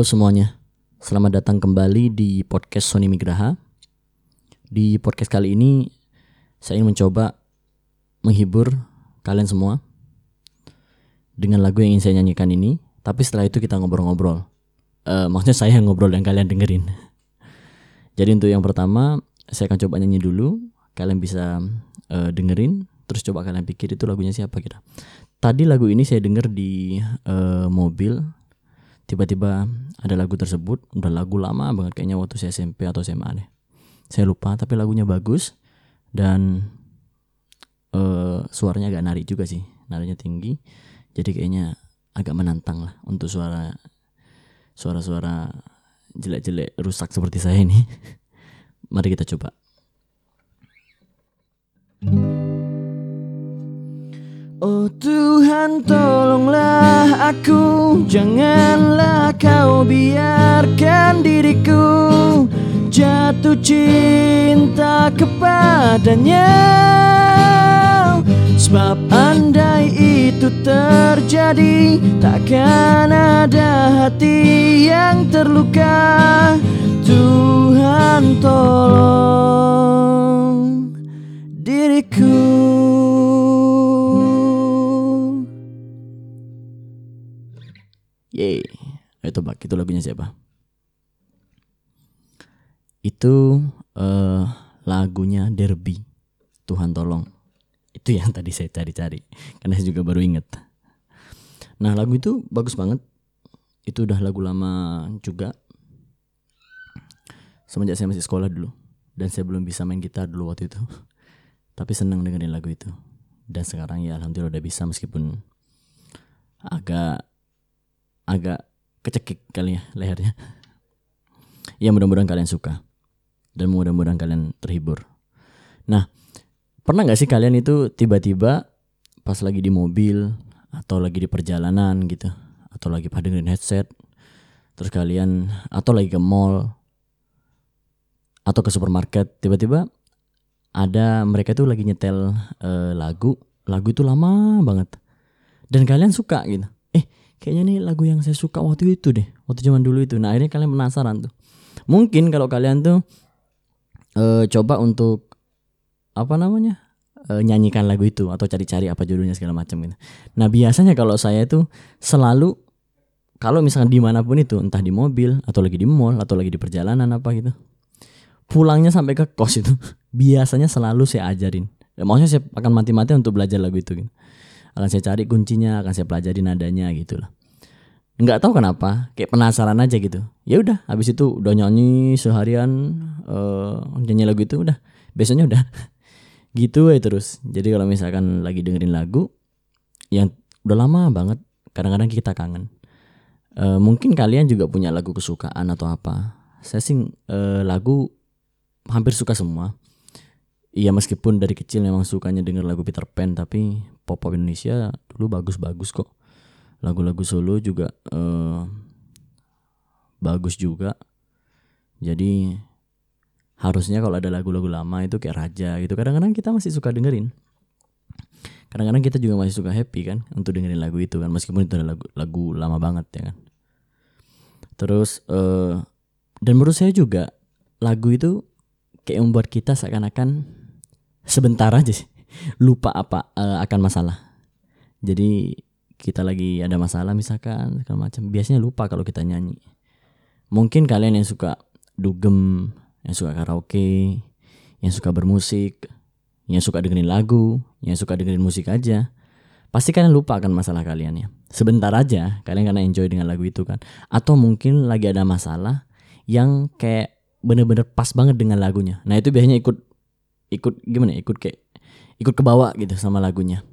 Halo semuanya, selamat datang kembali di podcast Sony Migraha. Di podcast kali ini, saya ingin mencoba menghibur kalian semua dengan lagu yang ingin saya nyanyikan ini. Tapi setelah itu kita ngobrol-ngobrol. Eh, maksudnya saya yang ngobrol dan kalian dengerin. Jadi untuk yang pertama, saya akan coba nyanyi dulu. Kalian bisa eh, dengerin, terus coba kalian pikir itu lagunya siapa kira. Tadi lagu ini saya denger di eh, mobil tiba-tiba ada lagu tersebut udah lagu lama banget kayaknya waktu saya SMP atau SMA deh. Saya lupa tapi lagunya bagus dan uh, suaranya agak nari juga sih narinya tinggi. Jadi kayaknya agak menantang lah untuk suara suara-suara jelek-jelek rusak seperti saya ini. Mari kita coba Oh Tuhan tolonglah aku. Janganlah kau biarkan diriku Jatuh cinta kepadanya. Sebab andai itu terjadi Takkan ada hati yang terluka. Tuhan tolong Ayo tebak itu lagunya siapa? Itu uh, lagunya Derby. Tuhan tolong. Itu yang tadi saya cari-cari. Karena saya juga baru inget. Nah lagu itu bagus banget. Itu udah lagu lama juga. Semenjak saya masih sekolah dulu. Dan saya belum bisa main gitar dulu waktu itu. Tapi senang dengerin lagu itu. Dan sekarang ya alhamdulillah udah bisa meskipun agak agak kecekik kali ya lehernya. Ya mudah-mudahan kalian suka dan mudah-mudahan kalian terhibur. Nah, pernah nggak sih kalian itu tiba-tiba pas lagi di mobil atau lagi di perjalanan gitu atau lagi pada dengerin headset terus kalian atau lagi ke mall atau ke supermarket tiba-tiba ada mereka tuh lagi nyetel uh, lagu lagu itu lama banget dan kalian suka gitu kayaknya nih lagu yang saya suka waktu itu deh waktu zaman dulu itu. Nah akhirnya kalian penasaran tuh. Mungkin kalau kalian tuh e, coba untuk apa namanya e, nyanyikan lagu itu atau cari-cari apa judulnya segala macam gitu. Nah biasanya kalau saya tuh selalu kalau misalnya di mana pun itu entah di mobil atau lagi di mall atau lagi di perjalanan apa gitu pulangnya sampai ke kos itu biasanya selalu saya ajarin. Ya, maksudnya saya akan mati-mati untuk belajar lagu itu gitu akan saya cari kuncinya akan saya pelajari nadanya gitu lah. Nggak tahu kenapa kayak penasaran aja gitu. Ya udah habis itu udah nyanyi seharian uh, nyanyi lagu itu udah besoknya udah. Gitu ya terus. Jadi kalau misalkan lagi dengerin lagu yang udah lama banget kadang-kadang kita kangen. Uh, mungkin kalian juga punya lagu kesukaan atau apa. Saya sih uh, lagu hampir suka semua Iya meskipun dari kecil memang sukanya denger lagu Peter Pan tapi pop pop Indonesia dulu bagus-bagus kok. Lagu-lagu solo juga uh, bagus juga. Jadi harusnya kalau ada lagu-lagu lama itu kayak Raja gitu. Kadang-kadang kita masih suka dengerin. Kadang-kadang kita juga masih suka happy kan untuk dengerin lagu itu kan meskipun itu lagu, lagu lama banget ya kan. Terus uh, dan menurut saya juga lagu itu kayak membuat kita seakan-akan sebentar aja sih lupa apa uh, akan masalah. Jadi kita lagi ada masalah misalkan segala macam biasanya lupa kalau kita nyanyi. Mungkin kalian yang suka dugem, yang suka karaoke, yang suka bermusik, yang suka dengerin lagu, yang suka dengerin musik aja, pasti kalian lupa akan masalah kalian ya. Sebentar aja kalian karena enjoy dengan lagu itu kan. Atau mungkin lagi ada masalah yang kayak bener-bener pas banget dengan lagunya. Nah itu biasanya ikut ikut gimana ya, ikut kayak ikut ke bawah gitu sama lagunya.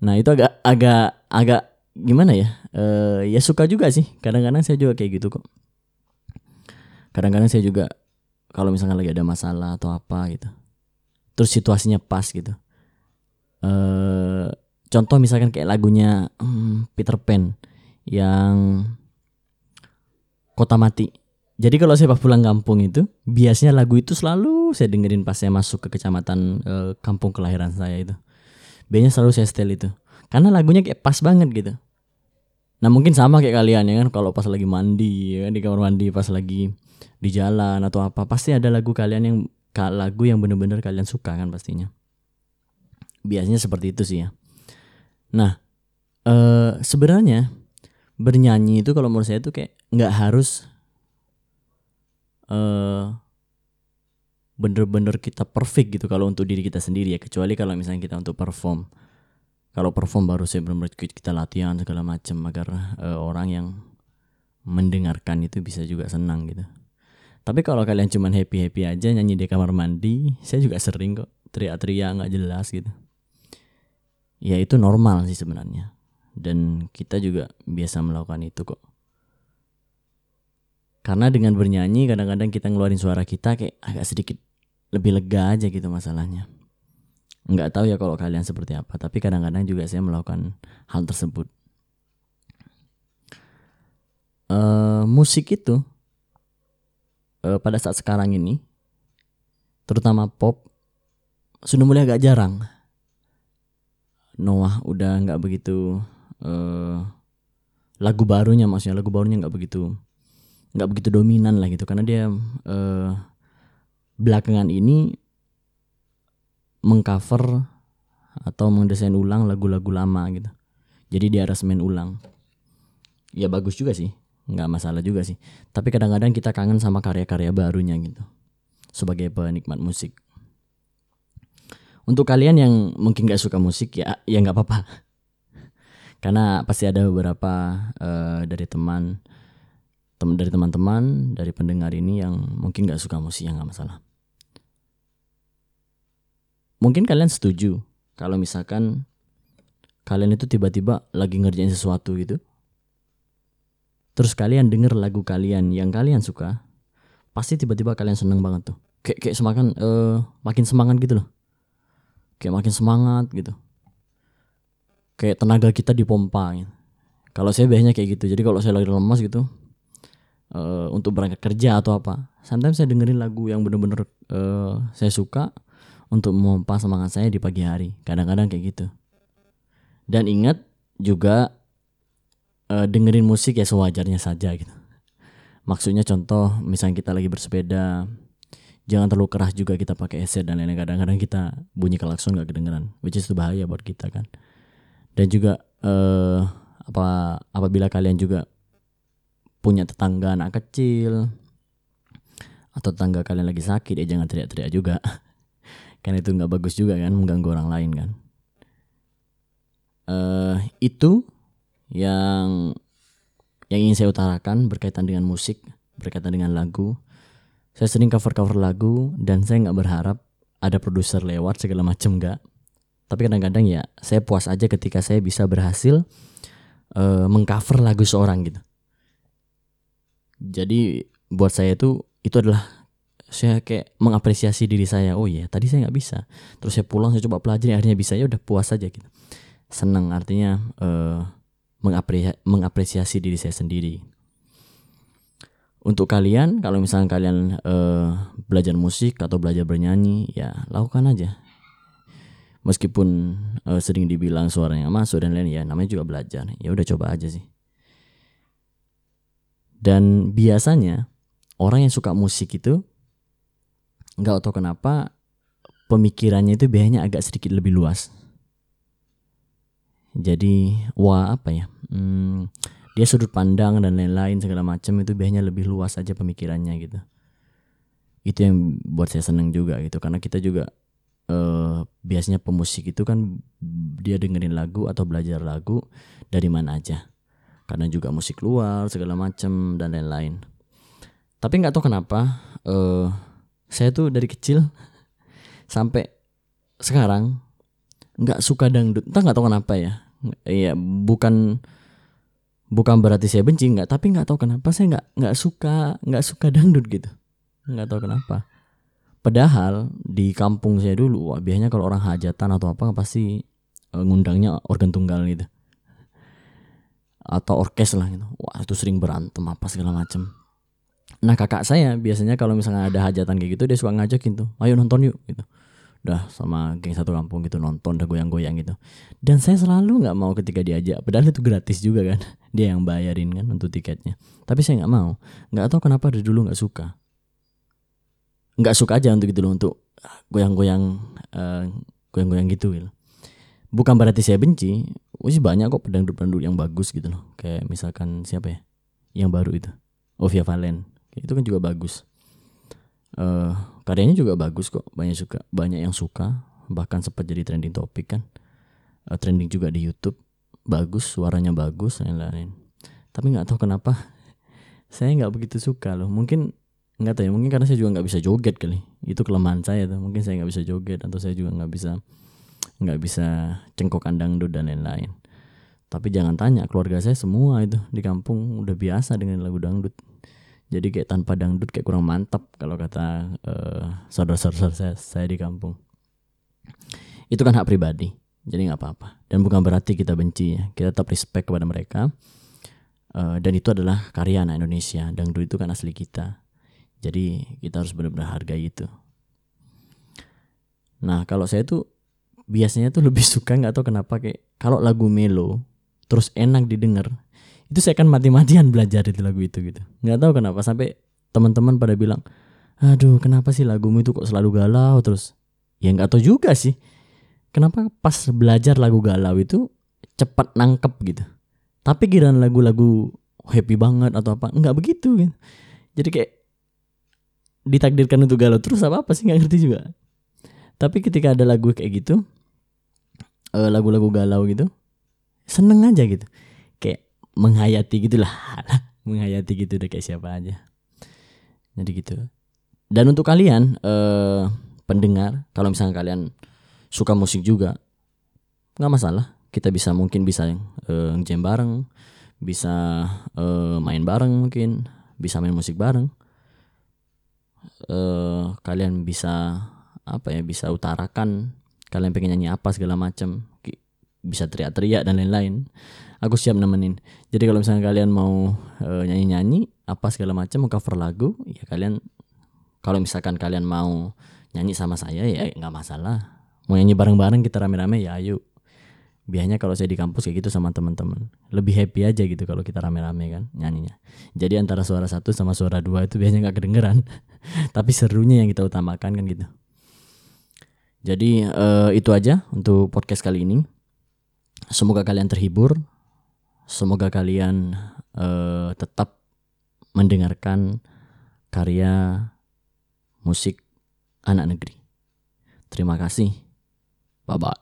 Nah itu agak agak agak gimana ya uh, ya suka juga sih. Kadang-kadang saya juga kayak gitu kok. Kadang-kadang saya juga kalau misalnya lagi ada masalah atau apa gitu terus situasinya pas gitu. Uh, contoh misalkan kayak lagunya hmm, Peter Pan yang Kota Mati jadi kalau saya pulang kampung itu biasanya lagu itu selalu saya dengerin pas saya masuk ke kecamatan e, kampung kelahiran saya itu. Biasanya selalu saya setel itu. Karena lagunya kayak pas banget gitu. nah mungkin sama kayak kalian ya kan kalau pas lagi mandi ya kan di kamar mandi pas lagi di jalan atau apa pasti ada lagu kalian yang lagu yang bener-bener kalian suka kan pastinya biasanya seperti itu sih ya nah eh sebenarnya bernyanyi itu kalau menurut saya itu kayak nggak harus eh bener-bener kita perfect gitu kalau untuk diri kita sendiri ya. Kecuali kalau misalnya kita untuk perform. Kalau perform baru saya benar-benar kita latihan segala macam agar uh, orang yang mendengarkan itu bisa juga senang gitu. Tapi kalau kalian cuman happy happy aja nyanyi di kamar mandi saya juga sering kok teriak-teriak nggak jelas gitu. Ya itu normal sih sebenarnya. Dan kita juga biasa melakukan itu kok karena dengan bernyanyi kadang-kadang kita ngeluarin suara kita kayak agak sedikit lebih lega aja gitu masalahnya. Nggak tahu ya kalau kalian seperti apa tapi kadang-kadang juga saya melakukan hal tersebut. Uh, musik itu uh, pada saat sekarang ini terutama pop sudah mulai agak jarang. Noah udah nggak begitu uh, lagu barunya maksudnya lagu barunya nggak begitu nggak begitu dominan lah gitu. Karena dia uh, belakangan ini mengcover atau mendesain ulang lagu-lagu lama gitu. Jadi dia aransemen ulang. Ya bagus juga sih. Nggak masalah juga sih. Tapi kadang-kadang kita kangen sama karya-karya barunya gitu. Sebagai penikmat musik. Untuk kalian yang mungkin gak suka musik ya ya nggak apa-apa. Karena pasti ada beberapa uh, dari teman tem dari teman-teman dari pendengar ini yang mungkin gak suka musik yang nggak masalah. Mungkin kalian setuju kalau misalkan kalian itu tiba-tiba lagi ngerjain sesuatu gitu. Terus kalian denger lagu kalian yang kalian suka pasti tiba-tiba kalian seneng banget tuh. Kayak kayak semakin uh, makin semangat gitu loh. Kayak makin semangat gitu. Kayak tenaga kita dipompa gitu. kalau saya biasanya kayak gitu. Jadi kalau saya lagi lemas gitu uh, untuk berangkat kerja atau apa. Sometimes saya dengerin lagu yang bener-bener uh, saya suka untuk memompa semangat saya di pagi hari. Kadang-kadang kayak gitu. Dan ingat juga uh, dengerin musik ya sewajarnya saja gitu. Maksudnya contoh misalnya kita lagi bersepeda jangan terlalu keras juga kita pakai headset dan lain-lain. Kadang-kadang kita bunyi klakson gak kedengeran which is itu bahaya buat kita kan. Dan juga uh, apa apabila kalian juga punya tetangga anak kecil. Atau tetangga kalian lagi sakit ya jangan teriak-teriak juga. Karena itu nggak bagus juga kan mengganggu orang lain kan. Uh, itu yang yang ingin saya utarakan berkaitan dengan musik berkaitan dengan lagu. Saya sering cover-cover lagu dan saya nggak berharap ada produser lewat segala macam nggak. Tapi kadang-kadang ya saya puas aja ketika saya bisa berhasil uh, mengcover lagu seorang gitu jadi buat saya itu itu adalah saya kayak mengapresiasi diri saya. Oh iya tadi saya nggak bisa. Terus saya pulang saya coba pelajari akhirnya bisa. Ya udah puas aja gitu. Seneng artinya uh, mengapresiasi, mengapresiasi diri saya sendiri. Untuk kalian kalau misalnya kalian uh, belajar musik atau belajar bernyanyi ya lakukan aja. Meskipun uh, sering dibilang suaranya masuk dan lain ya namanya juga belajar. Ya udah coba aja sih dan biasanya orang yang suka musik itu nggak tahu kenapa pemikirannya itu biasanya agak sedikit lebih luas. Jadi wah apa ya? Hmm, dia sudut pandang dan lain-lain segala macam itu biasanya lebih luas aja pemikirannya gitu. Itu yang buat saya seneng juga gitu karena kita juga uh, biasanya pemusik itu kan dia dengerin lagu atau belajar lagu dari mana aja karena juga musik luar segala macam dan lain-lain. Tapi nggak tahu kenapa uh, saya tuh dari kecil sampai sekarang nggak suka dangdut. Entah nggak tahu kenapa ya. Iya bukan bukan berarti saya benci nggak. Tapi nggak tahu kenapa saya nggak nggak suka nggak suka dangdut gitu. Nggak tahu kenapa. Padahal di kampung saya dulu wah, biasanya kalau orang hajatan atau apa pasti uh, ngundangnya organ tunggal gitu atau orkes lah gitu. Wah itu sering berantem apa segala macem. Nah kakak saya biasanya kalau misalnya ada hajatan kayak gitu dia suka ngajakin tuh ayo nonton yuk gitu. Udah sama geng satu kampung gitu nonton udah goyang-goyang gitu. Dan saya selalu nggak mau ketika diajak padahal itu gratis juga kan. Dia yang bayarin kan untuk tiketnya. Tapi saya nggak mau. Nggak tahu kenapa dari dulu nggak suka. Nggak suka aja untuk gitu loh untuk goyang-goyang uh, goyang-goyang gitu gitu. Bukan berarti saya benci sih banyak kok pedangdut-pedangdut yang bagus gitu loh. Kayak misalkan siapa ya? Yang baru itu. Ovia Valen. Itu kan juga bagus. Uh, karyanya juga bagus kok. Banyak suka banyak yang suka. Bahkan sempat jadi trending topik kan. Uh, trending juga di YouTube. Bagus suaranya bagus lain-lain. Tapi nggak tahu kenapa saya nggak begitu suka loh. Mungkin nggak tahu ya mungkin karena saya juga nggak bisa joget kali. Itu kelemahan saya tuh. Mungkin saya nggak bisa joget atau saya juga nggak bisa nggak bisa cengkok kandang dan lain-lain. Tapi jangan tanya keluarga saya semua itu di kampung udah biasa dengan lagu dangdut. Jadi kayak tanpa dangdut kayak kurang mantap kalau kata uh, saudara-saudara saya, saya di kampung. Itu kan hak pribadi jadi nggak apa-apa. Dan bukan berarti kita benci ya kita tetap respect kepada mereka. Uh, dan itu adalah karya anak Indonesia dangdut itu kan asli kita. Jadi kita harus benar-benar hargai itu. Nah kalau saya tuh biasanya tuh lebih suka nggak tahu kenapa kayak kalau lagu melo terus enak didengar itu saya akan mati-matian belajar itu lagu itu gitu. Nggak tahu kenapa sampai teman-teman pada bilang aduh kenapa sih lagumu itu kok selalu galau? Terus ya nggak tahu juga sih kenapa pas belajar lagu galau itu cepat nangkep gitu. Tapi giliran lagu-lagu happy banget atau apa nggak begitu gitu. Jadi kayak ditakdirkan untuk galau terus apa apa sih nggak ngerti juga tapi ketika ada lagu kayak gitu eh, lagu-lagu galau gitu seneng aja gitu. Menghayati gitulah menghayati gitu deh kayak siapa aja. Jadi gitu. Dan untuk kalian eh, pendengar kalau misalnya kalian suka musik juga nggak masalah. Kita bisa mungkin bisa eh, jam bareng bisa eh, main bareng mungkin bisa main musik bareng. Eh, kalian bisa apa ya bisa utarakan kalian pengen nyanyi apa segala macam bisa teriak-teriak dan lain-lain. Aku siap nemenin. Jadi kalau misalnya kalian mau uh, nyanyi-nyanyi apa segala macam mau cover lagu ya kalian kalau misalkan kalian mau nyanyi sama saya ya nggak masalah. Mau nyanyi bareng-bareng kita rame-rame ya ayo. Biasanya kalau saya di kampus kayak gitu sama teman-teman. Lebih happy aja gitu kalau kita rame-rame kan nyanyinya. Jadi antara suara satu sama suara dua itu biasanya nggak kedengeran. Tapi serunya yang kita utamakan kan gitu jadi uh, itu aja untuk podcast kali ini semoga kalian terhibur Semoga kalian uh, tetap mendengarkan karya musik anak negeri. Terima kasih. Bye bye.